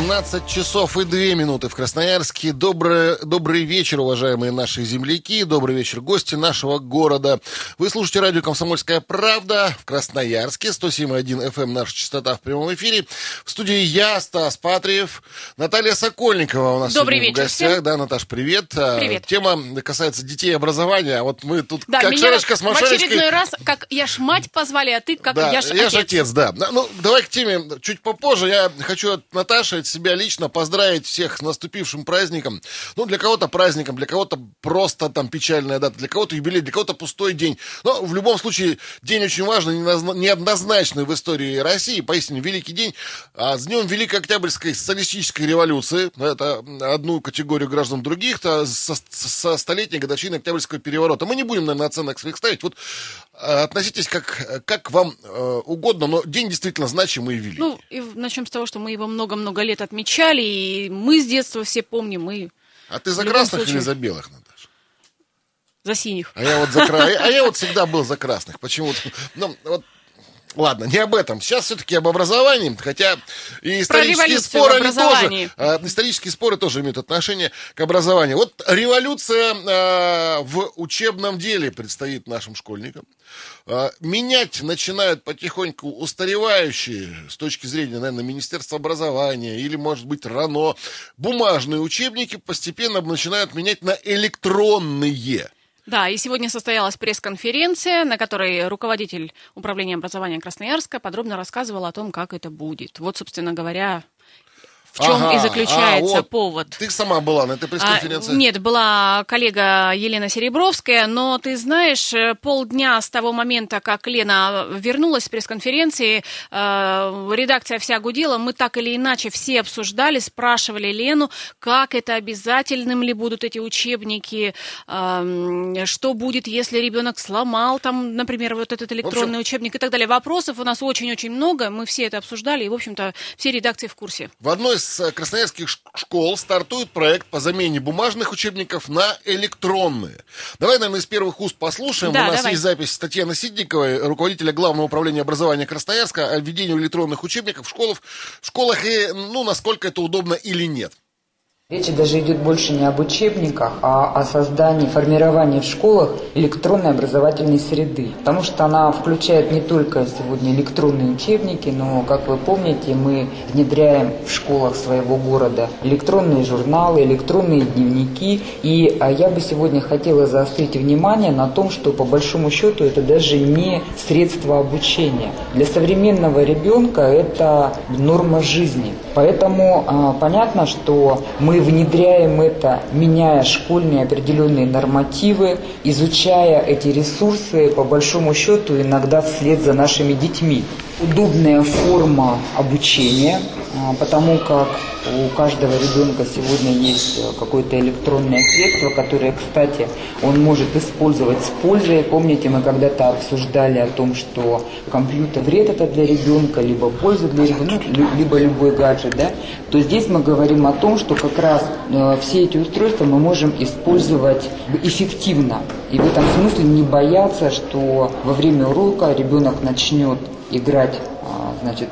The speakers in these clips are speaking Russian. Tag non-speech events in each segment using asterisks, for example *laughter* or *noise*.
17 часов и 2 минуты в Красноярске. Добрый, добрый вечер, уважаемые наши земляки. Добрый вечер, гости нашего города. Вы слушаете радио «Комсомольская правда» в Красноярске. 107.1 FM наша частота в прямом эфире. В студии я, Стас Патриев. Наталья Сокольникова у нас Добрый сегодня вечер в гостях. всем. Да, Наташ, привет. А, Привет. Тема касается детей и образования. Вот мы тут Да, как шарочка с в машиночкой. очередной раз, как я ж мать позвали, а ты как Да, я ж я отец. же отец, да. Ну, давай к теме чуть попозже. Я хочу от Наташи, от себя лично поздравить всех с наступившим праздником. Ну, для кого-то праздником, для кого-то просто там печальная дата, для кого-то юбилей, для кого-то пустой день. Но в любом случае день очень важный, неоднозна- неоднозначный в истории России, поистине великий день. А с днем Великой Октябрьской социалистической революции, это одну категорию граждан других, то со, со столетней годовщины Октябрьского переворота. Мы не будем, наверное, оценок своих ставить. Вот относитесь как, как вам э, угодно, но день действительно значимый и великий. Ну, и начнем с того, что мы его много-много лет отмечали, и мы с детства все помним, и а ты за красных случае- или за белых, Наташа? за синих. А я вот за кра... а я вот всегда был за красных. Почему-то. Ну, вот Ладно, не об этом. Сейчас все-таки об образовании, хотя и исторические споры, они тоже, а, исторические споры тоже имеют отношение к образованию. Вот революция а, в учебном деле предстоит нашим школьникам. А, менять начинают потихоньку устаревающие с точки зрения, наверное, Министерства образования или, может быть, РАНО, бумажные учебники постепенно начинают менять на электронные. Да, и сегодня состоялась пресс-конференция, на которой руководитель управления образования Красноярска подробно рассказывал о том, как это будет. Вот, собственно говоря, в чем Ага, и заключается а, вот. повод. Ты сама была на этой пресс-конференции? А, нет, была коллега Елена Серебровская, но ты знаешь, э, полдня с того момента, как Лена вернулась с пресс-конференции, э, редакция вся гудела, мы так или иначе все обсуждали, спрашивали Лену, как это обязательным ли будут эти учебники, э, что будет, если ребенок сломал там, например, вот этот электронный учебник и так далее. Вопросов у нас очень-очень много, мы все это обсуждали, и, в общем-то, все редакции в курсе. В одной из э, красноярских школ стартует проект по замене бумажных учебников на электронные. Давай, наверное, из первых уст послушаем. Да, У нас давай. есть запись Татьяны Сидниковой, руководителя Главного управления образования Красноярска, о введении электронных учебников в школах, в школах и, ну, насколько это удобно или нет. Речь даже идет больше не об учебниках, а о создании, формировании в школах электронной образовательной среды. Потому что она включает не только сегодня электронные учебники, но, как вы помните, мы внедряем в школах своего города электронные журналы, электронные дневники. И а, я бы сегодня хотела заострить внимание на том, что по большому счету это даже не средство обучения. Для современного ребенка это норма жизни. Поэтому а, понятно, что мы внедряем это, меняя школьные определенные нормативы, изучая эти ресурсы, по большому счету, иногда вслед за нашими детьми. Удобная форма обучения, потому как у каждого ребенка сегодня есть э, какое-то электронное средство, которое, кстати, он может использовать с пользой. Помните, мы когда-то обсуждали о том, что компьютер вред это для ребенка, либо польза для ребенка, ну, либо любой гаджет, да, то здесь мы говорим о том, что как раз э, все эти устройства мы можем использовать эффективно. И в этом смысле не бояться, что во время урока ребенок начнет играть, а, значит,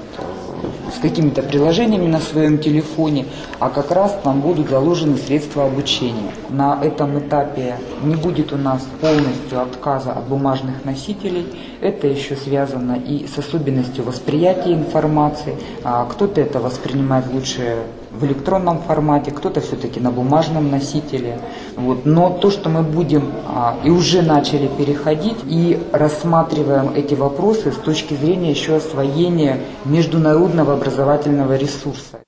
с какими-то приложениями на своем телефоне, а как раз там будут заложены средства обучения. На этом этапе не будет у нас полностью отказа от бумажных носителей. Это еще связано и с особенностью восприятия информации. А, Кто-то это воспринимает лучше в электронном формате, кто-то все-таки на бумажном носителе. Вот. Но то, что мы будем а, и уже начали переходить и рассматриваем эти вопросы с точки зрения еще освоения международного образовательного ресурса.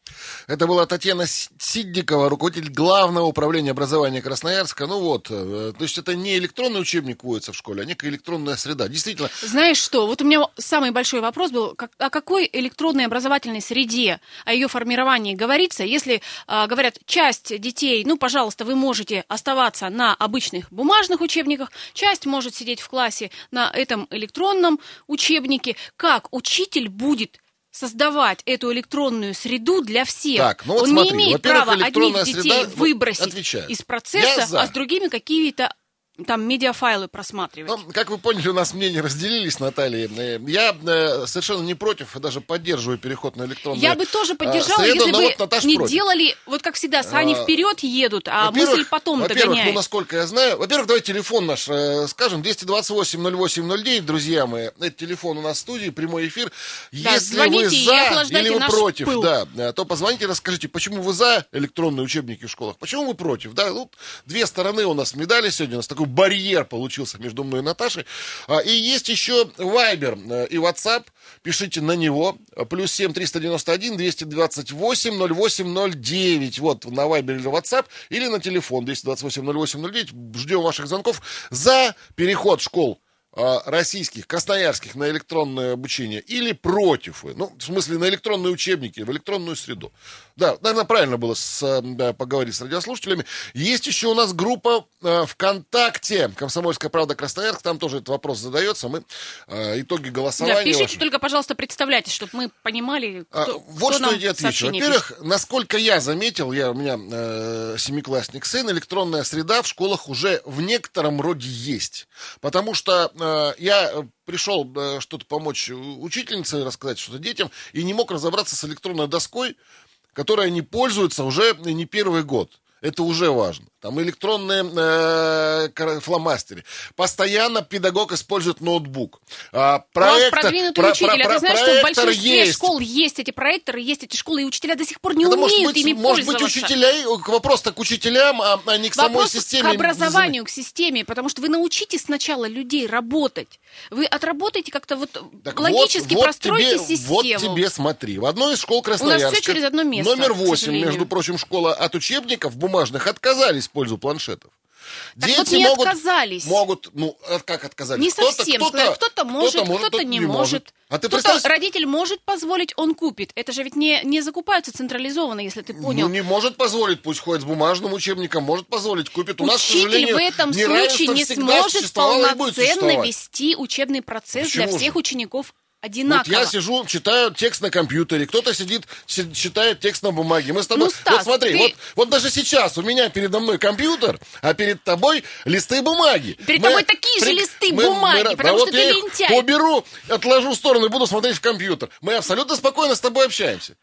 Это была Татьяна Сидникова, руководитель Главного управления образования Красноярска. Ну вот, э, то есть это не электронный учебник вводится в школе, а некая электронная среда. Действительно, Знаешь что, вот у меня самый большой вопрос был, как- о какой электронной образовательной среде, о ее формировании говорится, если а, говорят, часть детей, ну, пожалуйста, вы можете оставаться на обычных бумажных учебниках, часть может сидеть в классе на этом электронном учебнике, как учитель будет создавать эту электронную среду для всех. Так, ну вот Он смотри, не имеет права одних детей среда, выбросить отвечаю. из процесса, а с другими какие-то там медиафайлы просматривать. Ну, как вы поняли, у нас мнения разделились, Наталья. Э, Я э, совершенно не против, даже поддерживаю переход на электронную Я бы тоже э, поддержала, среду, если бы вот Наташа не против. делали, вот как всегда, сани А, вперед едут, а Во-первых- мысль потом Во-первых, догоняет. ну, насколько я знаю, во-первых, давай телефон наш э, скажем, 228-08-09, друзья мои, это телефон у нас в студии, прямой эфир. Да, Если звоните вы за или вы против, пыл. да, то позвоните, расскажите, почему вы за электронные учебники в школах, почему вы против, да, ну, две стороны у нас медали сегодня, у нас такой барьер получился между мной и Наташей, А, и есть еще Вайбер э, и WhatsApp, пишите на него, плюс 7 391 228 0809, вот, на Вайбер или WhatsApp, или на телефон 228 0809, ждем ваших звонков. За переход школ российских, красноярских на электронное обучение или против, ну, в смысле, на электронные учебники, в электронную среду. Да, наверное, правильно было с, да, поговорить с радиослушателями. Есть еще у нас группа э, ВКонтакте «Комсомольская правда Красноярск», там тоже этот вопрос задается, мы э, итоги голосования Да, пишите ваши- только, пожалуйста, представьте, чтобы мы понимали, а, кто, вот кто что нам я отвечу. Во-первых, насколько я заметил, я, у меня э, семиклассник сын, электронная среда в школах уже в некотором роде есть. Потому что э, я э, пришел э, что-то помочь учительнице, рассказать что-то детям, и не мог разобраться с электронной доской, которой они пользуются уже не первый год. Это уже важно. Там электронные э, фломастеры. Постоянно педагог использует ноутбук. А, У вас проектор- продвинутый про- учитель, про- а ты знаешь, что в проектор большинстве есть. школ есть эти проекторы, есть эти школы, и учителя до сих пор не Это умеют может быть, ими может быть, пользоваться. учителя, вопрос-то к учителям, а, а не к самой Вопрос системе. к образованию, к системе, потому что вы научите сначала людей работать. Вы отработаете как-то вот Так логически вот, вот простройте тебе, систему. Вот тебе смотри. В одной из школ Красноярска, всё через одно место, номер к 8, сожалению. между прочим, школа от учебников бумажных отказались в пользу планшетов. Так вот не отказались. Могут, ну, а как отказались? Не Кто-то- совсем. Кто-то, сказали, Кто-то может, кто-то, не может. А ты Кто-то, представь, родитель может позволить, он купит. Это же ведь не, не закупаются централизованно, если ты понял. Ну, не может позволить, пусть ходит с бумажным учебником, может позволить, купит. У нас, к Учитель сожалению, в этом случае не сможет полноценно вести учебный процесс для Почему всех же? учеников Вот одинаково. я сижу, читаю текст на компьютере, кто-то сидит, си- читает текст на бумаге. Мы с тобой... Ну, Стас, вот смотри, ты- вот, вот даже сейчас у меня передо мной компьютер, а перед тобой листы бумаги. Перед тобой такие же листы бумаги, да потому вот что я ты их лентяй. Уберу, отложу в сторону и буду смотреть в компьютер. Мы абсолютно спокойно с тобой общаемся.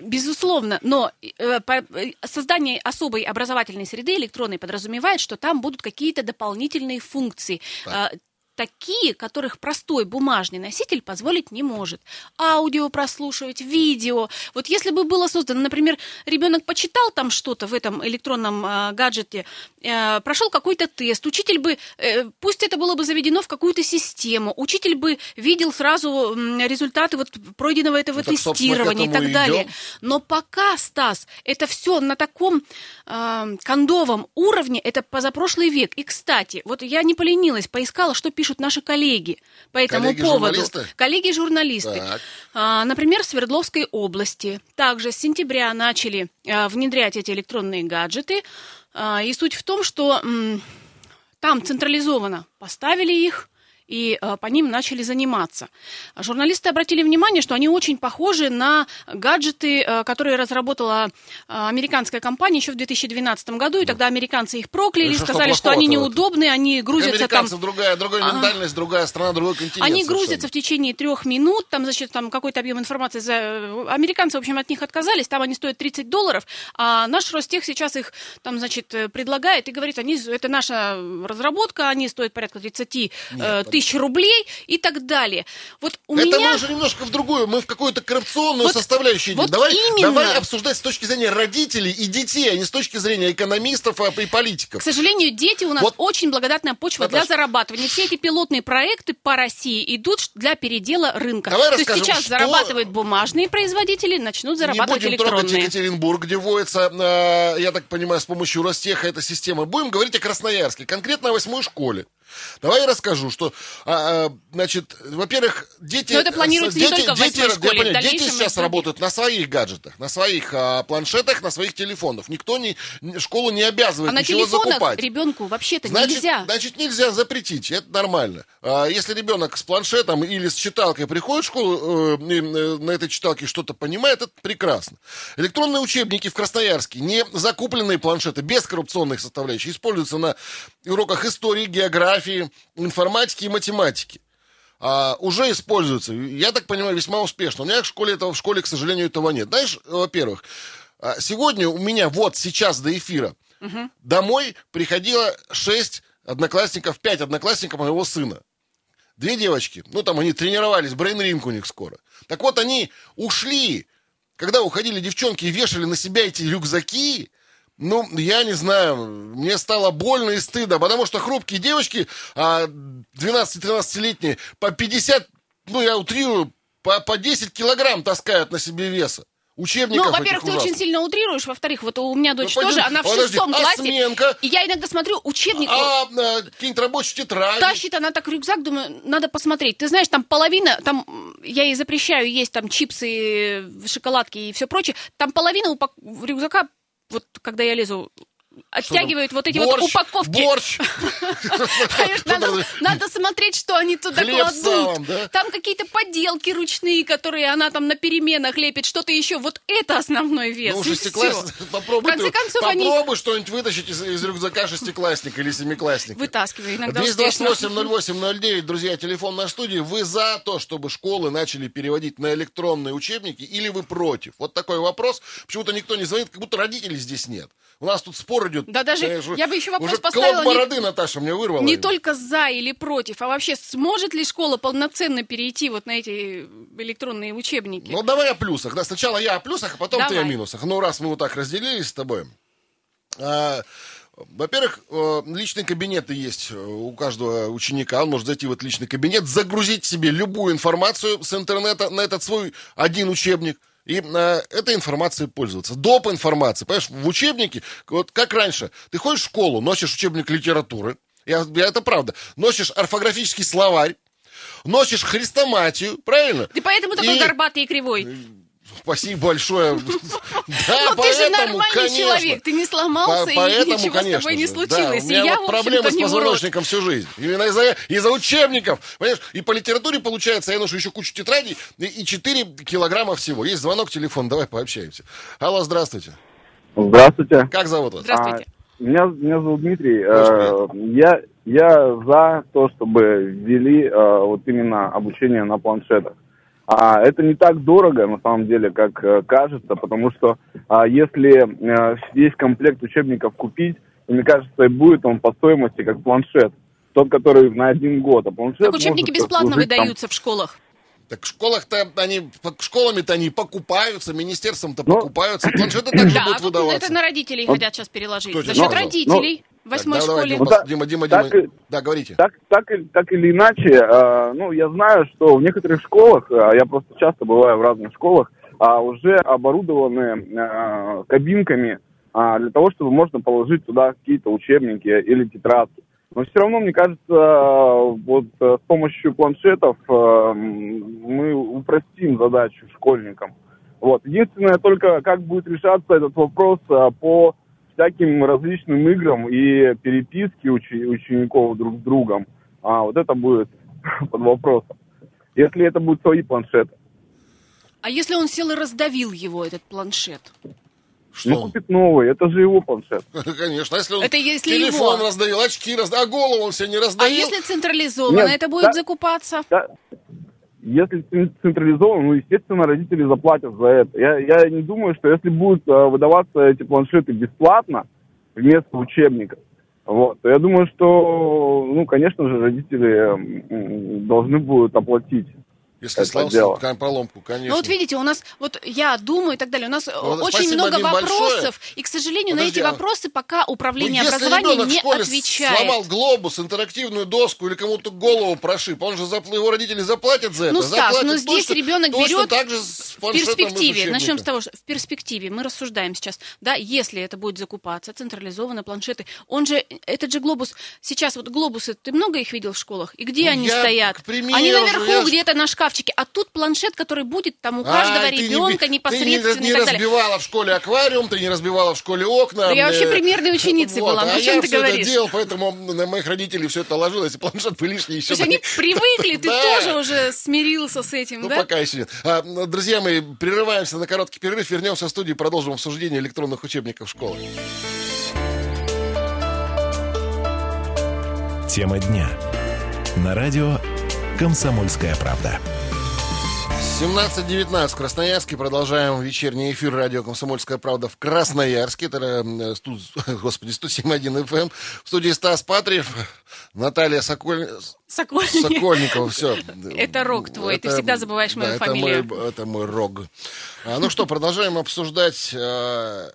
Безусловно, но э, э, создание особой образовательной среды электронной подразумевает, что там будут какие-то дополнительные функции. э, Такие, которых простой бумажный носитель позволить не может. Аудио прослушивать, видео. Вот если бы было создано, например, ребенок почитал там что-то в этом электронном э, гаджете, э, прошел какой-то тест, учитель бы, э, пусть это было бы заведено в какую-то систему, учитель бы видел сразу результаты вот пройденного этого Ну, так, тестирования и так и далее. идем. Но пока, Стас, это все на таком э, кондовом уровне, это позапрошлый век. И, кстати, вот я не поленилась, поискала, что пишут наши коллеги по этому поводу. Коллеги-журналисты? Коллеги-журналисты. А, например, в Свердловской области. Также с сентября начали а, внедрять эти электронные гаджеты. А, и суть в том, что м, там централизованно поставили их, и э, по ним начали заниматься. Журналисты обратили внимание, что они очень похожи на гаджеты, э, которые разработала э, американская компания еще в 2012 году, и тогда американцы их прокляли, что сказали, что они в этом? неудобны, они грузятся там... Другая, другая ментальность, другая страна, другой континент. Они совершенно. грузятся в течение трех минут, там, значит, там какой-то объем информации. За... Американцы, в общем, от них отказались, там они стоят 30 долларов, а наш Ростех сейчас их, там, значит, предлагает и говорит, они, это наша разработка, они стоят порядка 30 э, тысяч рублей и так далее. Вот у Это меня... мы уже немножко в другую, мы в какую-то коррупционную Вот- составляющую идем. вот давай, именно. давай обсуждать с точки зрения родителей и детей, а не с точки зрения экономистов а, и политиков. К сожалению, дети у нас Вот- очень благодатная почва Наташа. для зарабатывания. Все эти пилотные проекты по России идут для передела рынка. Давай То есть расскажем, сейчас что- зарабатывают бумажные производители, начнут Не зарабатывать будем трогать электронные. Екатеринбург, где вводится, э, я так понимаю, с помощью Ростеха эта система. Будем говорить о Красноярске, конкретно о восьмой школе. Давай я расскажу, что, а, а, значит, во-первых, дети... Но это планируется не дети, только в дети, я школе, в понимаю, дети сейчас в работают на своих гаджетах, на своих а, планшетах, на своих телефонах. Никто не, школу не обязывает А ничего закупать. ребенку вообще-то Значит, нельзя. значит, нельзя запретить, это нормально. А если ребенок с планшетом или с читалкой приходит в школу, э, э, на этой читалке что-то понимает, это прекрасно. Электронные учебники в Красноярске, не закупленные планшеты, без коррупционных составляющих, используются на уроках истории, географии, информатики и математики. А, уже используются. Я так понимаю, весьма успешно. У меня в школе этого, в школе, к сожалению, этого нет. Знаешь, во-первых, а, сегодня у меня вот сейчас до эфира домой приходило шесть одноклассников, пять одноклассников моего сына. Две девочки, ну там они тренировались, брейн-ринг у них скоро. Так вот, они ушли, когда уходили девчонки и вешали на себя эти рюкзаки, ну, я не знаю, мне стало больно и стыдно, потому что хрупкие девочки, а 12-13-летние, по 50, ну, я утрирую, по, по 10 килограмм таскают на себе веса. Учебников Ну, во-первых, ты очень сильно утрируешь, во-вторых, вот у меня дочь Ну, тоже, пойдем, она в подожди, шестом а классе. сменка? И я иногда смотрю, учебник А, а, какие-нибудь рабочие тетради. тащит она так рюкзак, думаю, надо посмотреть. Ты знаешь, там половина, там я ей запрещаю есть там чипсы, шоколадки и все прочее. Там половина упак... рюкзака, вот когда я лезу, оттягивают вот эти вот Борщ, упаковки. Борщ. *laughs* Надо, смотреть, что они туда Хлеб кладут. салом, да? Там какие-то поделки ручные, которые она там на переменах лепит, что-то еще. Вот это основной вес. Ну, шестиклассник, *laughs* попробуй, конце концов, они попробуй что-нибудь вытащить из, из рюкзака шестиклассника или семиклассника. вытаскиваю иногда успешно. 228-08-09, друзья, телефон на студии. Вы за то, чтобы школы начали переводить на электронные учебники, или вы против? Вот такой вопрос. Почему-то никто не звонит, как будто родителей здесь нет. У нас тут спор идет. Да даже знаешь, я бы еще вопрос уже поставила клок не- бороды, Наташа, мне вырвала. Не именно. только за или против, а вообще сможет ли школа полноценно перейти вот на эти электронные учебники? Ну, давай о плюсах. Да, сначала я о плюсах, а потом ты о Давай. минусах. Ну, раз мы вот так разделились с тобой. А, во-первых, э, личные кабинеты есть э, у каждого ученика. Он может зайти в этот личный кабинет, загрузить себе любую информацию с интернета на этот свой один учебник. И э, этой информацией пользоваться. Доп. информации. Понимаешь, в учебнике, вот как раньше, ты ходишь в школу, носишь учебник литературы, я, я- это правда, носишь орфографический словарь, носишь хрестоматию, правильно? Ты поэтому такой И- горбатый и кривой. Спасибо большое. *laughs* Да, Ну ты же нормальный конечно. человек, ты не сломался, По- и *laughs* ничего с конечно тобой не случилось. Да, у и меня я, проблемы с позвоночником всю жизнь. Именно из-за из учебников. Понимаешь? И по литературе, получается, я ношу еще кучу тетрадей и, и 4 килограмма всего. Есть звонок, телефон, давай пообщаемся. Алло, здравствуйте. Здравствуйте. Как зовут вас? Здравствуйте. А, меня, меня зовут Дмитрий. Э, я, я за то, чтобы ввели э, вот именно обучение на планшетах. А это не так дорого, на самом деле, как э, кажется, потому что а, если э, весь комплект учебников купить, то, мне кажется, и будет он по стоимости как планшет. Тот, который на один год. А планшет Так учебники бесплатно служить там- выдаются в школах. Так в школах-то они, по- школами-то они покупаются, министерством-то Ну, покупаются. Планшеты также Да, будут выдаваться. это на родителей Вот. хотят сейчас переложить. Кто За счет сказал? родителей в восьмой Так, давай, школе. Дима, Ну, так- Дима, Дима, так Дима. Да, говорите. Так, так, или- так или иначе, э, ну, я знаю, что в некоторых школах, э, я просто часто бываю в разных школах, а, уже оборудованы э, кабинками а, для того, чтобы можно положить туда какие-то учебники или тетрадки. Но все равно, мне кажется, э, вот э, с помощью планшетов э, мы упростим задачу школьникам. Вот. Единственное только, как будет решаться этот вопрос э, по всяким различным играм и переписке учи- учеников друг с другом. А вот это будет *laughs* под вопросом. Если это будут свои планшеты. А если он сел и раздавил его, этот планшет? Что? Ну, купит новый, это же его планшет. *laughs* Конечно, а если он Это если телефон его. раздавил, очки раздавил, а голову он себе не А раздавил. если централизованно, Нет, это будет да. закупаться? Да, если цен- централизован, ну, естественно, родители заплатят за это. Я, я не думаю, что если будут э, выдаваться эти планшеты бесплатно вместо учебников, вот, я думаю, что, ну, конечно же, родители должны будут оплатить. Если это дело. поломку, конечно. Ну вот видите, у нас, вот я думаю и так далее, у нас Ну, очень много Алин, большое. вопросов, и, к сожалению, Подожди, на а- эти вопросы пока управление Ну, образования в не школе отвечает. сломал глобус, интерактивную доску или кому-то голову прошиб, он же запл- его родители заплатят за это. Ну, Стас, но здесь точно- ребенок точно берет так же с В перспективе, начнем с того, что в перспективе мы рассуждаем сейчас, да, если это будет закупаться, централизованно, планшеты, он же, этот же глобус, сейчас вот глобусы, ты много их видел в школах? И где Ну, они я, стоят? примеру они наверху я где-то на шкафчике, а тут планшет, который будет там у А, каждого ты не ребенка би- непосредственно Ты не, и не разбивала в школе аквариум, ты не разбивала в школе окна. Да я вообще э, примерной ученицей вот, была, ну а о чем я ты это говоришь? делал, поэтому на моих родителей все это ложилось, и планшет бы лишний еще... То есть они привыкли, ты *laughs* тоже уже смирился с этим, Ну, да? пока еще нет. А, друзья мои, прерываемся на короткий перерыв, вернемся в студию, продолжим обсуждение электронных учебников в школах. Тема дня. На радио «Комсомольская правда». 17.19 в Красноярске. Продолжаем вечерний эфир радио «Комсомольская правда» в Красноярске. Это, э, студ... *laughs* господи, 107.1 FM. В студии Стас Патриев, Наталья Соколь... Сокольник. Сокольникова. Все. Это рог твой, ты всегда забываешь мою это фамилию. мой- это мой рог. А, ну что, продолжаем обсуждать э,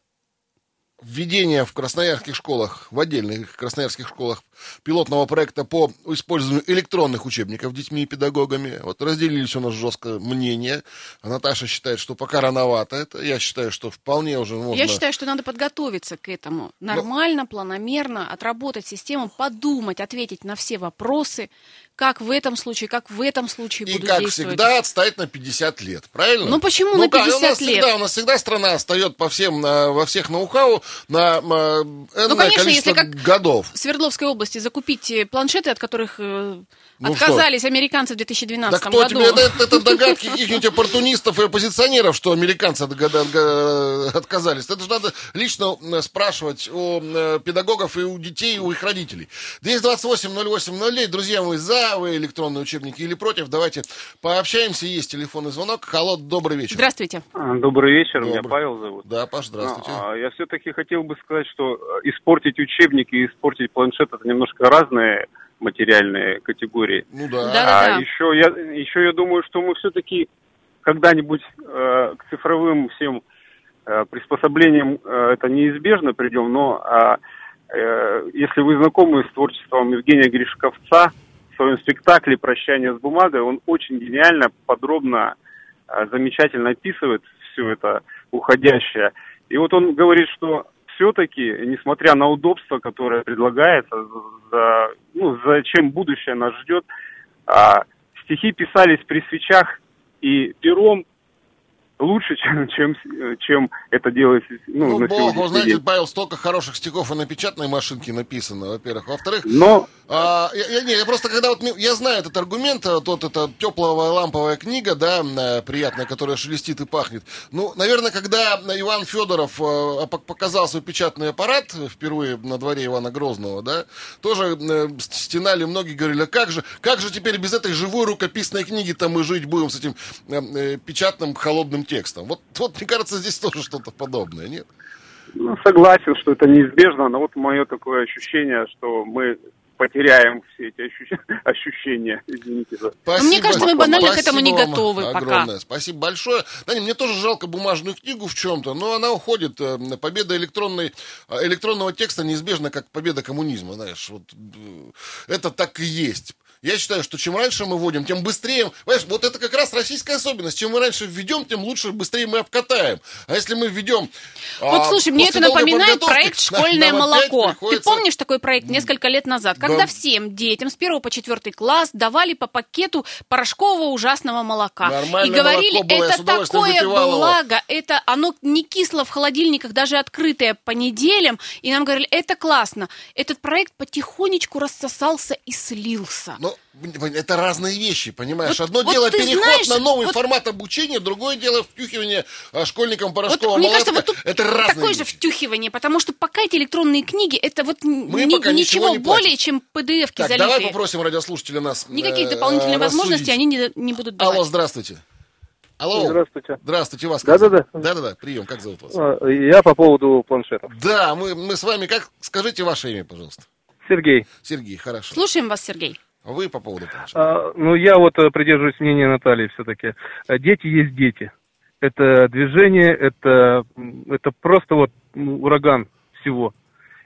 введение в красноярских школах, в отдельных красноярских школах пилотного проекта по использованию электронных учебников детьми и педагогами. Вот разделились у нас жестко мнения. Наташа считает, что пока рановато это. Я считаю, что вполне уже можно... Я считаю, что надо подготовиться к этому. Ну, Нормально, планомерно, отработать систему, подумать, ответить на все вопросы, как в этом случае, как в этом случае И как действовать. всегда отстать на 50 лет, правильно? Ну, почему на как? У 50 нас лет? Всегда, у нас всегда страна отстает по всем, на- во всех ноу-хау на э, энное Ну, конечно, количество если как годов. в Свердловской области закупить э, планшеты, от которых э, Ну отказались американцы в 2012 Да кто году. тебе, это, это- *laughs* догадки каких-нибудь оппортунистов и оппозиционеров, что американцы от- от- от- отказались. Это же надо лично спрашивать у э, педагогов и у детей, и у их родителей. 228-08-09, друзья мои, за вы электронные учебники или против, давайте пообщаемся, есть телефонный звонок. Алло, добрый вечер. Здравствуйте. А, Добрый вечер, меня Добрый. Павел зовут. Да, Паш, здравствуйте. А, Я все-таки хотел бы сказать, что испортить учебники и испортить планшет это немножко разные материальные категории. Ну да. Да. А еще я, еще я думаю, что мы все-таки когда-нибудь э, к цифровым всем э, приспособлениям э, это неизбежно придем, но а, э, если вы знакомы с творчеством Евгения Гришковца, в своем спектакле «Прощание с бумагой» он очень гениально, подробно, э, замечательно описывает все это уходящее. И вот он говорит, что все-таки, несмотря на удобство, которое предлагается, за, ну, зачем будущее нас ждет, а, стихи писались при свечах и пером лучше, *laughs* чем, чем, чем это делается ну, Ну, на бог, вы знаете, день. Павел, столько хороших стихов и на печатной машинке написано, во-первых. Во-вторых, Но А, я, я- не, я просто когда вот я знаю этот аргумент, а, тот это теплая ламповая книга, да, э, приятная, которая шелестит и пахнет. Ну, наверное, когда Иван Федоров э, пок- показал свой печатный аппарат впервые на дворе Ивана Грозного, да, тоже э, стенали многие говорили, а как же, как же теперь без этой живой рукописной книги-то мы жить будем с этим э, э, печатным холодным текстом? Вот, вот мне кажется, здесь тоже что-то подобное, нет? ну, согласен, что это неизбежно, но вот мое такое ощущение, что мы потеряем все эти ощущ- *laughs* ощущения. Извините за... Спасибо. мне кажется, мы банально к этому не Спасибо готовы пока. огромное. Спасибо большое. Да, не, мне тоже жалко бумажную книгу в чем-то, но она уходит. э, Победа электронной, э, электронного текста неизбежна, как победа коммунизма, знаешь. Вот, э, это так и есть. Я считаю, что чем раньше мы вводим, тем быстрее... Понимаешь, вот это как раз российская особенность. Чем мы раньше введем, тем лучше, быстрее мы обкатаем. А если мы введем... Вот а, слушай, мне это напоминает проект *laughs* «Школьное нам молоко». Ты приходится- помнишь такой проект несколько лет назад, когда Да. всем детям с первого по четвертый класс давали по пакету порошкового ужасного молока. Нормальное И говорили, было, это такое выпивал его». благо, это оно не кисло в холодильниках, даже открытое по неделям. И нам говорили, это классно. Этот проект потихонечку рассосался и слился. Ну, это разные вещи, понимаешь? Вот- Одно вот дело переход знаешь, на новый вот- формат обучения, другое дело втюхивание а, школьникам Вот, порошкового мне молока. кажется, вот тут это разные такое же вещи. втюхивание, потому что пока эти электронные книги, это вот Мы ни- пока ничего ничего не более, чем PDF-ки Так, залитые. давай попросим радиослушателя нас Никаких э, дополнительных возможностей они не, не будут давать. Алло, здравствуйте. Алло. Здравствуйте. Здравствуйте, вас. Да-да-да. Да-да-да, прием, как зовут вас? А, Я по поводу планшетов. Да, мы, мы с вами, как, скажите ваше имя, пожалуйста. Сергей. Сергей, хорошо. Слушаем вас, Сергей. Вы по поводу планшета. А, ну, я вот э, придерживаюсь мнения Натальи все-таки. Дети есть дети. Это движение, это, это просто вот ураган всего.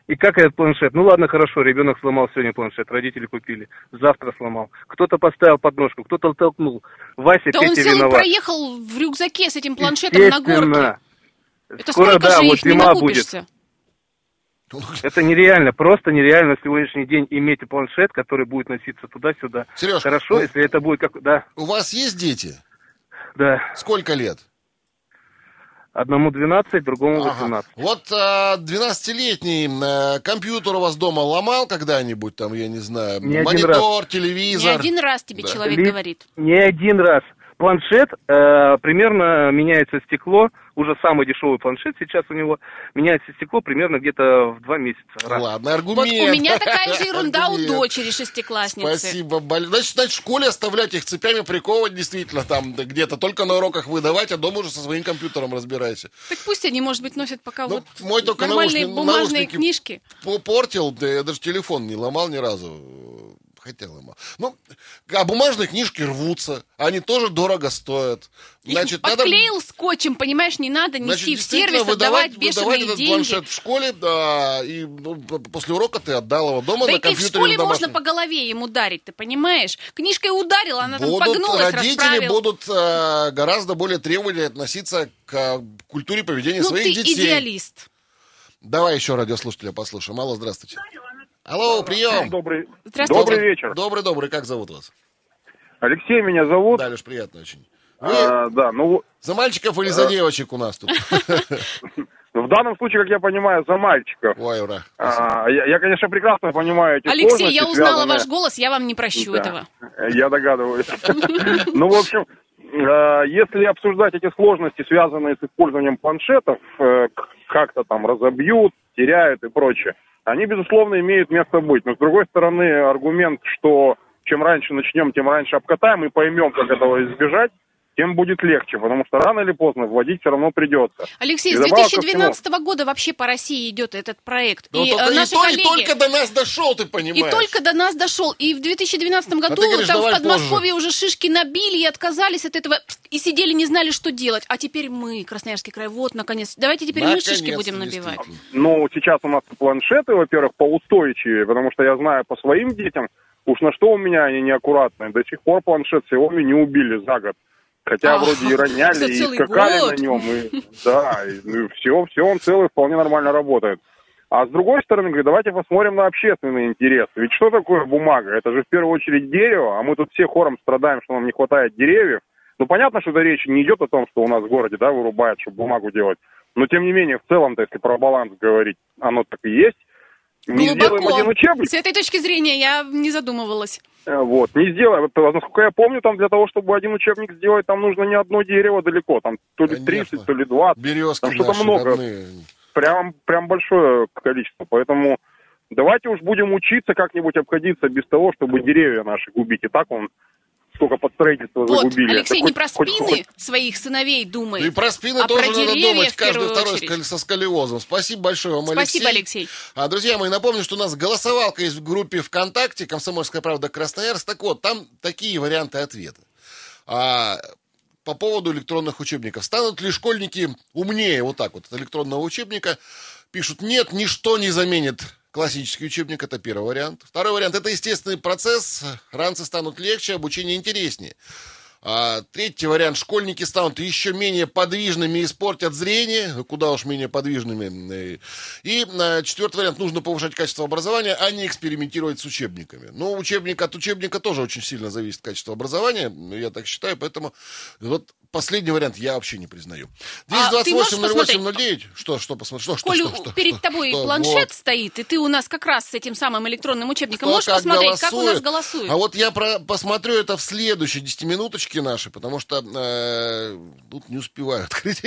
И как этот планшет? Ну ладно, хорошо, ребенок сломал сегодня планшет, родители купили, завтра сломал. Кто-то поставил подножку, кто-то толкнул. Вася, Да он Петя целый виноват. проехал в рюкзаке с этим планшетом на горке. Это Скоро, сколько да, же вот их не накупишься? Это нереально, просто нереально на сегодняшний день иметь планшет, который будет носиться туда-сюда. Сереж, Хорошо, ну- если это будет как... Да, У вас есть дети? да. Сколько лет? Одному 12, другому Ага. 18. Вот а, 12-летний э, компьютер у вас дома ломал когда-нибудь, там, я не знаю, Не один монитор, Не телевизор? один раз тебе Да. человек Ли- говорит. Не один раз. Планшет, э, примерно меняется стекло, уже самый дешевый планшет сейчас у него, меняется стекло примерно где-то в два месяца. Раз. Ладно, аргумент. Вот у меня такая же ерунда у дочери шестиклассницы. Спасибо. Боль- Значит, значит, в школе оставлять их цепями, приковывать действительно там да, где-то только на уроках выдавать, а дома уже со своим компьютером разбирайся. Так пусть они, может быть, носят пока Ну, вот мой только нормальные наушник- бумажные наушники книжки. Попортил, да я даже телефон не ломал ни разу. Хотя ломал. Ну, а бумажные книжки рвутся. Они тоже дорого стоят. Значит, Их надо... подклеил скотчем, понимаешь, не надо Значит, нести в действительно, сервис, отдавать выдавать бешеные этот деньги. планшет в школе, да, и ну, после урока ты отдал его дома Да на и ты в компьютере школе можно по голове ему ударить, ты понимаешь? Книжкой ударила, она там Будут, погнулась, родители расправил. будут э, гораздо более требовательно относиться к э, культуре поведения Ну своих ты детей. идеалист. Давай еще радиослушателя послушаем. Алло, здравствуйте. Алло, прием. Добрый, Здравствуйте. добрый вечер. Добрый, добрый. Как зовут вас? Алексей меня зовут. Да, Леш, приятно очень. Вы А, да, ну за мальчиков или за девочек у нас тут? *laughs* в данном случае, как я понимаю, за мальчиков. Ой, ура. А, я, я, конечно, прекрасно понимаю эти Алексей, сложности, я узнала связанные- ваш голос, я вам не прощу Да, этого. Я догадываюсь. *laughs* Ну, в общем, э, если обсуждать эти сложности, связанные с использованием планшетов, э, как-то там разобьют, теряют и прочее, они, безусловно, имеют место быть. Но, с другой стороны, аргумент, что чем раньше начнем, тем раньше обкатаем и поймем, как этого избежать, тем будет легче, потому что рано или поздно вводить все равно придется. Алексей, И с добавок ко 2012 года вообще по России идет этот проект. Ну, и только, э, и, наши и коллеги... только до нас дошел, ты И понимаешь. только до нас дошел. И в 2012 году ты говоришь, там в Подмосковье уже шишки набили и отказались от этого. И сидели, не знали, что делать. А теперь мы, Красноярский край, вот, наконец. Давайте теперь мы шишки будем набивать. Ну, сейчас у нас планшеты, во-первых, поустойчивее, потому что я знаю по своим детям, уж на что у меня они неаккуратные. До сих пор планшет Xiaomi не убили за год. Хотя А, вроде и роняли, и скакали год. на нем. И, да, и, все, все, он целый, вполне нормально работает. А с другой стороны, говорю, давайте посмотрим на общественный интерес. Ведь что такое бумага? Это же в первую очередь дерево, а мы тут все хором страдаем, что нам не хватает деревьев. Ну, понятно, что эта речь не идет о том, что у нас в городе, да, вырубают, чтобы бумагу делать. Но, тем не менее, в целом-то, если про баланс говорить, оно так и есть. Не сделаем один учебник, С этой точки зрения я не задумывалась. Э, вот, не сделаем. Это, Насколько я помню, там для того, чтобы один учебник сделать, там нужно не одно дерево далеко, там то ли Конечно. 30, то ли 20. Березки Там что-то много. родные. Прям, прям большое количество. Поэтому давайте уж будем учиться как-нибудь обходиться без того, чтобы деревья наши губить. И так он сколько под строительство Вот, загубили. Алексей Это не хоть- про хоть- спины хоть- своих сыновей думает. Ну и про спины а тоже про надо думать, каждый второй очередь. со сколиозом. Спасибо большое вам, Спасибо, Алексей. А, друзья мои, напомню, что у нас голосовалка есть в группе ВКонтакте «Комсомольская правда Красноярск». Так вот, там такие варианты ответа. А, по поводу электронных учебников. Станут ли школьники умнее вот так вот от электронного учебника? Пишут, нет, ничто не заменит классический учебник. Это первый вариант. Второй вариант, это естественный процесс. Ранцы станут легче, обучение интереснее. А, третий вариант. Школьники станут еще менее подвижными и испортят зрение. Куда уж менее подвижными. И а, четвертый вариант. Нужно повышать качество образования, а не экспериментировать с учебниками. Но учебник от учебника тоже очень сильно зависит качество образования. Я так считаю. Поэтому вот последний вариант я вообще не признаю. А ты можешь 228-08-09. Что, что посмотреть? Что, что, Коль что, что, перед что? тобой Что? планшет Вот. стоит, и ты у нас как раз с этим самым электронным учебником Кто можешь как посмотреть, как у нас голосует. голосуют. А вот я про- посмотрю это в следующей десятиминуточке нашей, потому что э, тут не успеваю *laughs* открыть.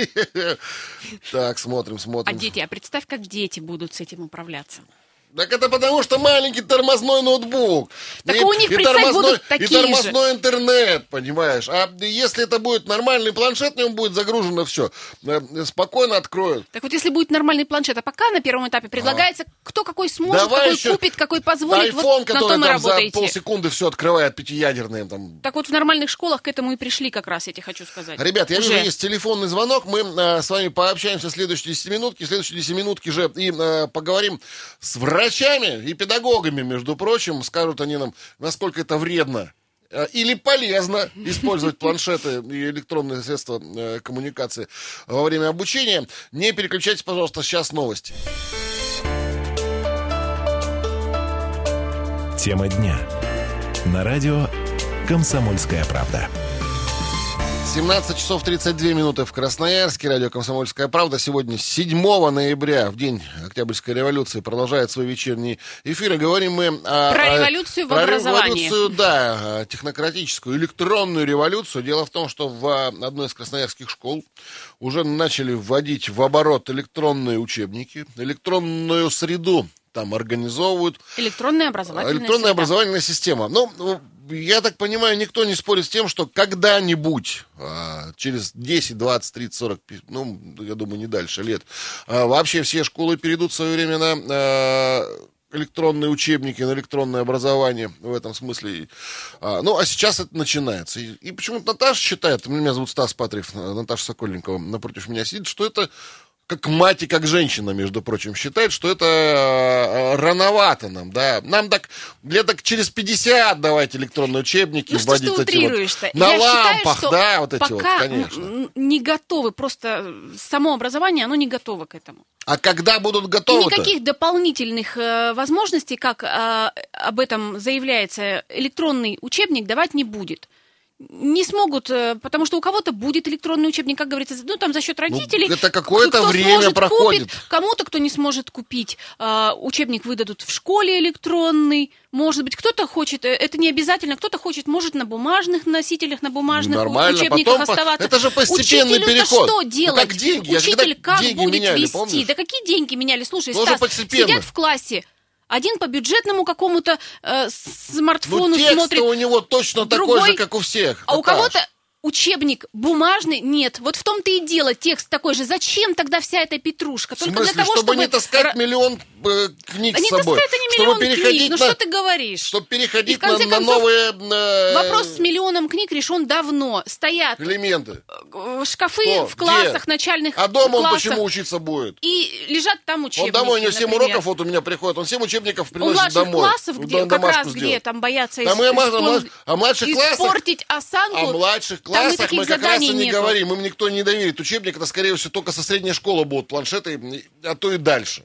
Так, смотрим, А смотрим. дети, а представь, как дети будут с этим управляться. Так это потому, что маленький тормозной ноутбук. Так и, у них, и тормозной, будут и такие тормозной интернет, понимаешь. А если это будет нормальный планшет, в нем будет загружено все. Спокойно откроют. Так вот, если будет нормальный планшет, а пока на первом этапе предлагается, кто какой сможет, Давай какой еще купит, какой позволит, iPhone, вот на который том и там за работаете. полсекунды все открывает, пятиядерные там. Так вот, в нормальных школах к этому и пришли как раз, я тебе хочу сказать. Ребят, я Уже. вижу, есть телефонный звонок. Мы э, с вами пообщаемся в следующие 10 минутки. В следующие 10 минутки же и э, поговорим с врачами и педагогами, между прочим. Скажут они нам, насколько это вредно э, или полезно *laughs* использовать планшеты и электронные средства э, коммуникации во время обучения. Не переключайтесь, пожалуйста, сейчас новости. Тема дня. На радио «Комсомольская правда». 17 часов 32 минуты в Красноярске. Радио «Комсомольская правда». Сегодня 7 ноября, в день Октябрьской революции, продолжает свой вечерний эфир. И говорим мы о... Про о- революцию в про образовании. революцию, да, технократическую, электронную революцию. Дело в том, что в а, одной из красноярских школ уже начали вводить в оборот электронные учебники, электронную среду там организовывают. Электронная образовательная Электронная среда. образовательная система. Ну, ну, я так понимаю, никто не спорит с тем, что когда-нибудь, а, через 10, 20, 30, 40, пи- ну, я думаю, не дальше лет, а, вообще все школы перейдут в свое время на электронные учебники, на электронное образование в этом смысле. А, ну, а сейчас это начинается. И, и почему-то Наташа считает, меня зовут Стас Патриев, Наташа Сокольникова напротив меня сидит, что это как мать и как женщина, между прочим, считает, что это э, рановато нам, да. Нам так, лет так через 50 давайте электронные учебники Ну что вводить эти вот на Я считаю, лампах, что да, вот эти вот, конечно. не готовы, просто само образование, оно не готово к этому. А когда будут И готовы никаких дополнительных э, возможностей, как э, об этом заявляется, электронный учебник давать не будет. Не смогут, э, потому что у кого-то будет электронный учебник, как говорится, ну там за счет родителей. это какое-то время сможет, проходит. купит. Кому-то, кто не сможет купить, э, учебник выдадут в школе электронный. Может быть, кто-то хочет, э, это не обязательно, кто-то хочет, может, на бумажных носителях, на бумажных Нормально, учебниках потом по- оставаться. это же постепенный Учителю-то переход. что Ну, делать? как деньги, Учитель как деньги будет меняли, вести? помнишь? Да какие деньги меняли? Слушай, Тоже Стас, постепенно. сидят в классе, один по бюджетному какому-то э, смартфону Ну, смотрит, у него точно такой другой- же, как у всех. а у Наташ. кого-то учебник бумажный нет. Вот в том-то и дело, текст такой же. Зачем тогда вся эта петрушка? В Только смысле, для того, чтобы, чтобы... не таскать миллион э, книг А с не собой. таскай, это не чтобы миллион переходить книг. Ну на, что ты говоришь? Чтобы И переходить в конце на, на концов, новые э, Вопрос с миллионом книг решен давно. Стоят элементы. э, шкафы Что? в классах, Где? начальных А дома он классах. почему учиться будет? И лежат там учебники, Он домой, у него 7 например. уроков, вот у меня приходит, он 7 учебников У приносит младших домой. классов, Ну, где, как раз где сделать. там боятся Там ис- и о млад- испол- о младших классах- испортить осанку, О младших классах мы как раз и не нету. говорим, им никто не доверит. Учебник это, скорее всего, только со средней школы будут планшеты, а то и дальше.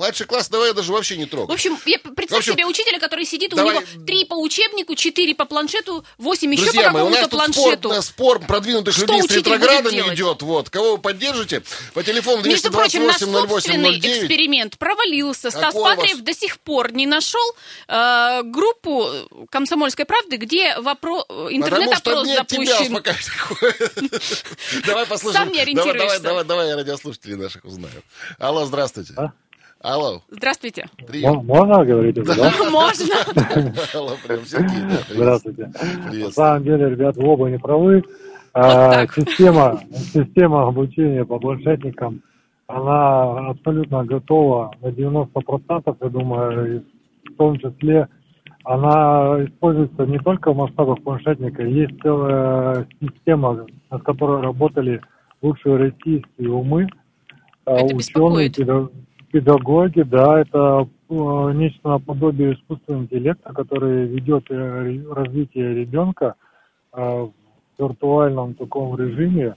Младший класс давай даже вообще не В трогай. общем, я представь В общем, себе учителя, который сидит, давай- у него три по учебнику, четыре по планшету, восемь еще Друзья по мои, у нас какому-то тут спор, планшету. э, спор продвинутых Что людей с ретроградами идет. Вот. Кого вы поддержите? По телефону Между прочим, наш 228 собственный 08 09. эксперимент провалился. Стас Какой у вас? Патриев до сих пор не нашел э, группу «Комсомольской правды», где вопро... Интернет-опрос запущен. *laughs* Давай послушаем. Сам не Давай, ориентируешься. Давай, давай, давай, я радиослушателей наших узнаю. Алло, здравствуйте. Алло, Здравствуйте. привет. Можно говорить это, да? *laughs* Можно. Алло, прям Сергей. да, привет. Здравствуйте. На самом деле, ребят, вы оба не правы. А. Система, система обучения по планшетникам, она абсолютно готова на 90%, я думаю, в том числе она используется не только в масштабах планшетника, есть целая система, над которой работали лучшие российские умы, а, Это ученые, беспокоит. Педа- педагоги, да, это э, нечто наподобие искусственного интеллекта, который ведет э, развитие ребенка э, в виртуальном таком режиме,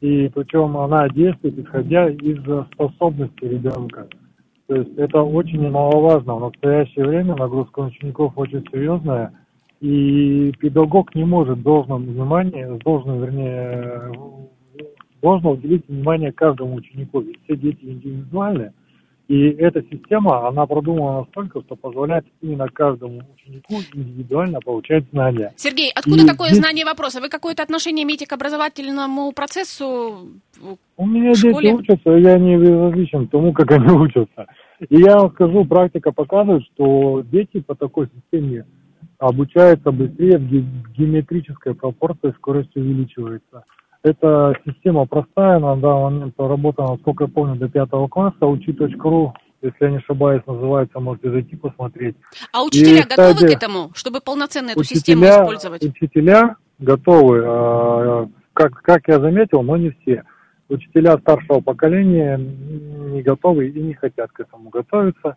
и причем она действует исходя из способностей ребенка. То есть это очень немаловажно. В настоящее время нагрузка на учеников очень серьезная, и педагог не может должным внимание, должным, вернее, должно уделить внимание каждому ученику, ведь все дети индивидуальны. И эта система, она продумана настолько, что позволяет именно каждому ученику индивидуально получать знания. Сергей, откуда И такое здесь- знание вопроса? Вы какое-то отношение имеете к образовательному процессу? У меня В школе? дети учатся, и я не безразличен тому, как они учатся. И я вам скажу, практика показывает, что дети по такой системе обучаются быстрее, в ге- геометрической пропорции скорость увеличивается. Эта система простая, на данный момент проработана, насколько я помню, до пятого класса. Учи.ру, если я не ошибаюсь, называется, можете зайти посмотреть. А учителя И, готовы кстати, к этому, чтобы полноценно эту систему использовать? Учителя готовы, а, как, как я заметил, но не все. Учителя старшего поколения не готовы и не хотят к этому готовиться,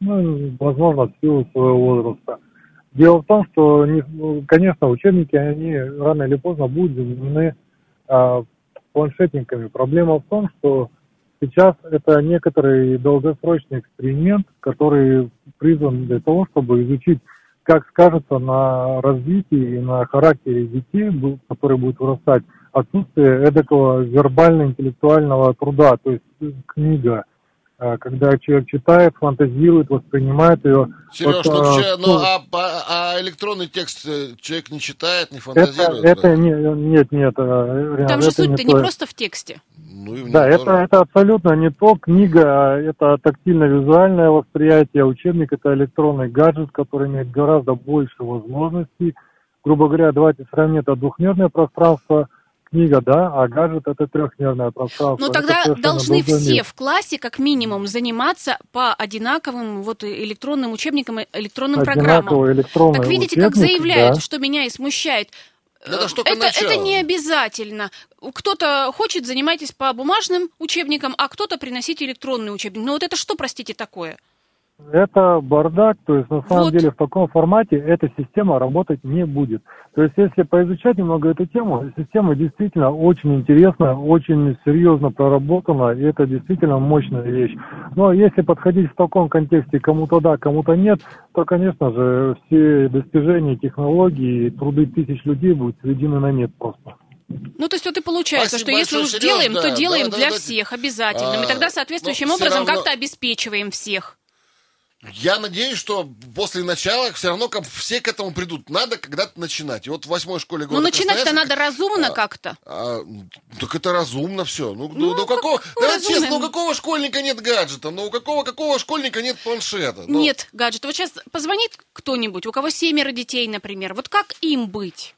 ну, возможно, в силу своего возраста. Дело в том, что, не- конечно, учебники, они рано или поздно будут заменены планшетниками. Проблема в том, что сейчас это некоторый долгосрочный эксперимент, который призван для того, чтобы изучить, как скажется на развитии и на характере детей, которые будут вырастать, отсутствие эдакого вербально-интеллектуального труда, то есть э, книга, когда человек читает, фантазирует, воспринимает ее. Сереж, Вот, ну, а, ну, ну, а, а- а электронный текст э, человек не читает, не это, фантазирует? это да? не, нет, нет, э, Ренат, Там же это суть-то не то. просто в тексте. Ну, и Да, это, тоже. это абсолютно не то. Книга а это тактильно-визуальное восприятие, учебник это электронный гаджет, который имеет гораздо больше возможностей. Грубо говоря, давайте сравним это двухмерное пространство, книга, да, а гаджет это трехмерное пространство. Но Это тогда должны все в классе как минимум заниматься по одинаковым вот электронным учебникам, и электронным программам. Одинаковый электронный Так видите, как учебник, заявляют, да. что меня и смущает. Это Э, это, начало. это не обязательно. Кто-то хочет, занимайтесь по бумажным учебникам, а кто-то приносите электронный учебник. Но вот это что, простите, такое? Это бардак, то есть на самом Вот. деле в таком формате эта система работать не будет. То есть если поизучать немного эту тему, система действительно очень интересная, очень серьезно проработана, и это действительно мощная вещь. Но если подходить в таком контексте кому-то да, кому-то нет, то, конечно же, все достижения технологий и труды тысяч людей будут сведены на нет просто. Ну, то есть вот и получается, Спасибо что если большое, уж Серёж, делаем, да, то делаем да, да, для да. всех обязательно. А, И тогда соответствующим но всё образом равно- как-то обеспечиваем всех. Я надеюсь, что после начала все равно как все к этому придут. Надо когда-то начинать. И вот в восьмой школе Но города Ну, начинать-то надо разумно а, как-то. А, так это разумно все. Ну, Ну, ну, ну какого, как давайте разумно? честно, ну у какого школьника нет гаджета? Ну у какого, какого школьника нет планшета? Ну, Нет гаджета. Вот сейчас позвонит кто-нибудь, у кого семеро детей, например. Вот как им быть?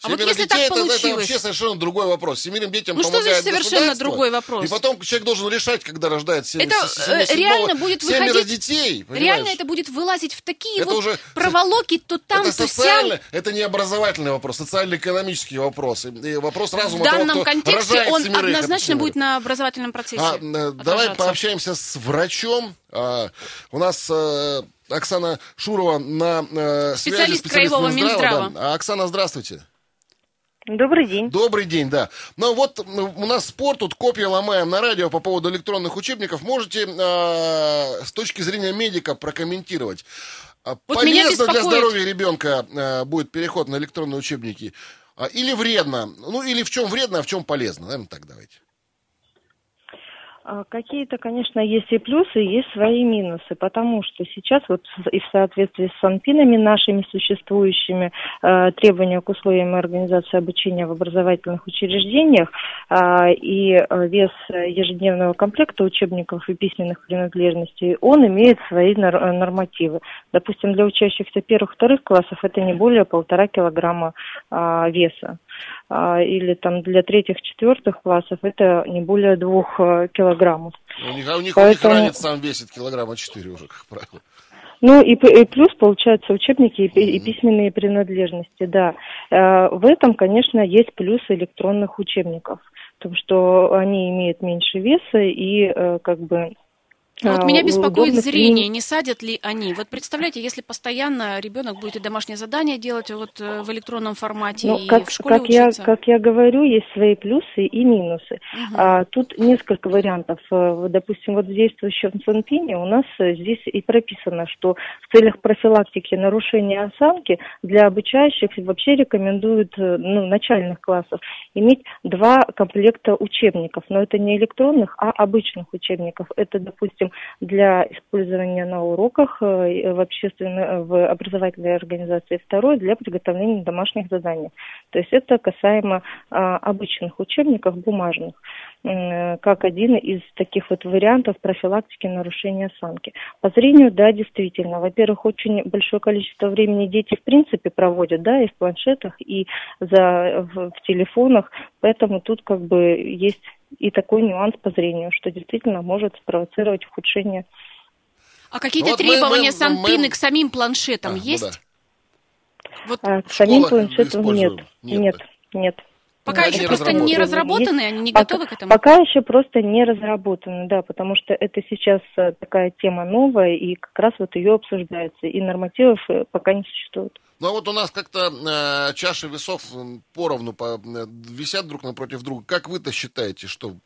А вот семеро если детей, так это, это получилось? вообще совершенно другой вопрос. Семерым детям Ну, что помогает значит совершенно другой вопрос? И потом человек должен решать, когда рождается семь- Это, э, реально будет семеро выходить- детей. Реально понимаешь? это будет вылазить в такие Это вот уже- проволоки, то там, это то сям. социально, это не образовательный вопрос, социально-экономический вопрос. И- вопрос В разума того, данном кто контексте он семерых, однозначно будет на образовательном процессе А, э, давай пообщаемся с врачом. А, у нас э, Оксана Шурова на э, связи. Специалист Краевого Минздрава. да. А, Оксана, здравствуйте. Добрый день. Добрый день, да. Ну вот у нас спор, тут копии ломаем на радио по поводу электронных учебников. Можете э, с точки зрения медика прокомментировать? А Вот Полезно для здоровья ребенка э, будет переход на электронные учебники? Или вредно? Ну, или в чем вредно, а в чем полезно? Наверное, так давайте. А, Какие-то, конечно, есть и плюсы, и есть свои минусы, потому что сейчас вот и в соответствии с санпинами нашими существующими э, требования к условиям организации обучения в образовательных учреждениях а, и э, вес э, ежедневного комплекта учебников и письменных принадлежностей, он имеет свои э, нормативы. Допустим, для учащихся первых-вторых классов это не более полтора килограмма а, веса. А, или там для третьих-четвертых классов это не более двух э, килограммов. У них, а у них, Поэтому- у них ранец сам весит килограмма 4 уже, как правило. Ну и, и плюс, получается, учебники и, и письменные принадлежности, да. Э, В этом, конечно, есть плюс электронных учебников, в том, что они имеют меньше веса и э, как бы... А Вот меня беспокоит удобно зрение, не садят ли они. Вот представляете, если постоянно ребенок будет и домашнее задание делать вот э, в электронном формате Ну, и как, в школе как, я, учиться. как я говорю, есть свои плюсы и минусы. Мгм. А, тут несколько вариантов. Э, Допустим, вот в действующем Санпине у нас э, здесь и прописано, что в целях профилактики нарушения осанки для обучающих вообще рекомендуют ну, начальных классов иметь два комплекта учебников. Но это не электронных, а обычных учебников. Это, допустим, для использования на уроках э, в общественной, в образовательной организации, второй для приготовления домашних заданий. То есть это касаемо а, обычных учебников бумажных, как один из таких вот вариантов профилактики нарушения осанки. По зрению, да, действительно. Во-первых, очень большое количество времени дети в принципе проводят, да, и в планшетах, и за, в, в телефонах, поэтому тут как бы есть и такой нюанс по зрению, что действительно может спровоцировать ухудшение. А какие-то вот требования мы, мы, Санпины мы... к самим планшетам а, есть? Ну да. Вот а, к самим планшетам нет. Нет, нет. нет. Пока еще просто не разработаны, они не пока, готовы к этому? Пока еще просто не разработаны, да, потому что это сейчас э, такая тема новая, и как раз вот ее обсуждается, и нормативов э, пока не существует. Ну а вот у нас как-то э, чаши весов поровну по, э, висят друг напротив друга. Как вы-то считаете, что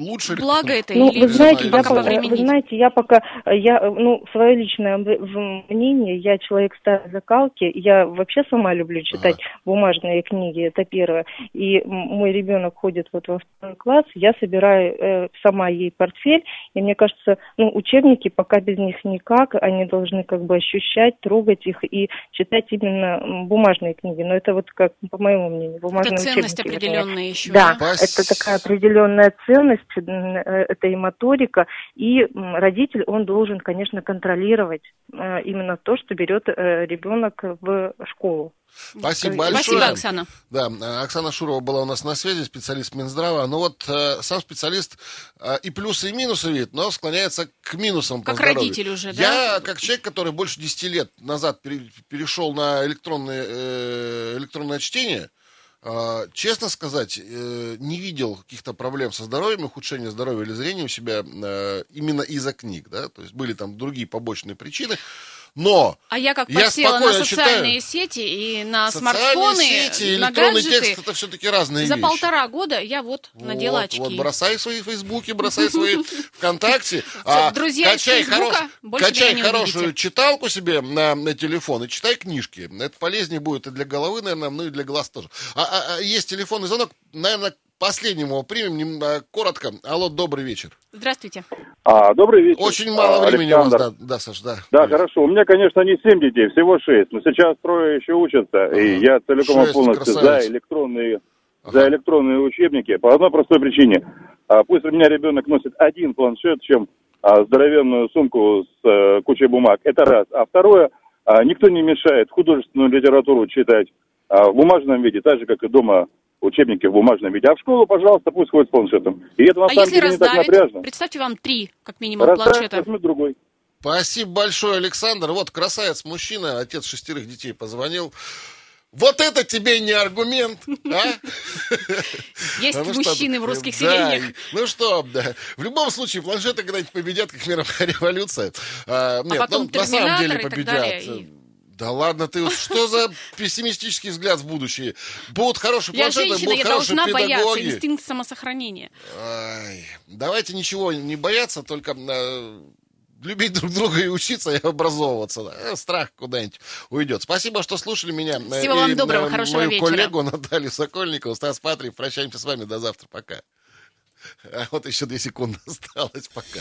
лучше Благо это ну, или вы знаете, я пока, вы знаете, я пока, я, ну, свое личное мнение, я человек старой закалки, я вообще сама люблю читать ага. бумажные книги, это первое. И мой ребенок ходит вот во второй класс, я собираю э, сама ей портфель, и мне кажется, ну, учебники пока без них никак, они должны как бы ощущать, трогать их и читать именно бумажные книги. Но это вот как, по моему мнению, бумажные это ценность учебники. определенная еще. Да, да, это такая определенная ценность, это и моторика, и родитель, он должен, конечно, контролировать э, именно то, что берет э, ребенок в школу. Спасибо большое. Спасибо, Оксана. Да, Оксана Шурова была у нас на связи, специалист Минздрава. Ну вот э, сам специалист э, и плюсы, и минусы видит, но склоняется к минусам Как по родитель уже, да? Я, как человек, который больше 10 лет назад перешел на электронное, э, электронное чтение, честно сказать, э, не видел каких-то проблем со здоровьем, ухудшения здоровья или зрения у себя э, именно из-за книг, да, то есть были там другие побочные причины. Но а я как я на социальные читаю, сети и на смартфоны, сети, на электронный гаджеты. текст это все-таки разные За вещи. полтора года я вот, вот надела очки. Вот бросай свои фейсбуки, бросай свои *laughs* ВКонтакте. А друзья качай, хорош, качай хорошую читалку себе на, на телефон и читай книжки. Это полезнее будет и для головы, наверное, ну и для глаз тоже. А, а, а есть телефонный звонок, наверное, последнему примем а, коротко. Алло, добрый вечер. Здравствуйте. А, добрый вечер. Очень мало а, времени Александр. у вас, да, да, Саш, да. Да, Привет. хорошо. У меня, конечно, не семь детей, всего шесть, но сейчас трое еще учатся, ага. и я целиком и полностью за электронные, ага. за электронные учебники по одной простой причине. А, пусть у меня ребенок носит один планшет, чем а, здоровенную сумку с а, кучей бумаг. Это раз. А второе, а, никто не мешает художественную литературу читать а, в бумажном виде, так же, как и дома учебники в бумажном виде. А в школу, пожалуйста, пусть ходит с планшетом. И это на а самом если деле раздавит, не так напряжно. Представьте вам три, как минимум, раздавит, планшета. возьмет другой. Спасибо большое, Александр. Вот красавец мужчина, отец шестерых детей позвонил. Вот это тебе не аргумент, а? *laughs* *laughs* Есть ну, мужчины что, в русских да, семьях. Ну что, да. в любом случае, планшеты когда-нибудь победят, как мировая революция. А, нет, а потом ну, на самом деле победят. Далее, да ладно, ты что за *laughs* пессимистический взгляд в будущее? Будут хорошие я планшеты, женщина, будут я хорошие должна педагоги. бояться, инстинкт самосохранения. Ай, давайте ничего не бояться, только э, любить друг друга и учиться, и образовываться. Да. Страх куда-нибудь уйдет. Спасибо, что слушали меня. Всего и, вам доброго, э, хорошего мою вечера. коллегу Наталью Сокольникову, Стас Патрик. Прощаемся с вами до завтра. Пока. А вот еще две секунды *laughs* осталось. Пока.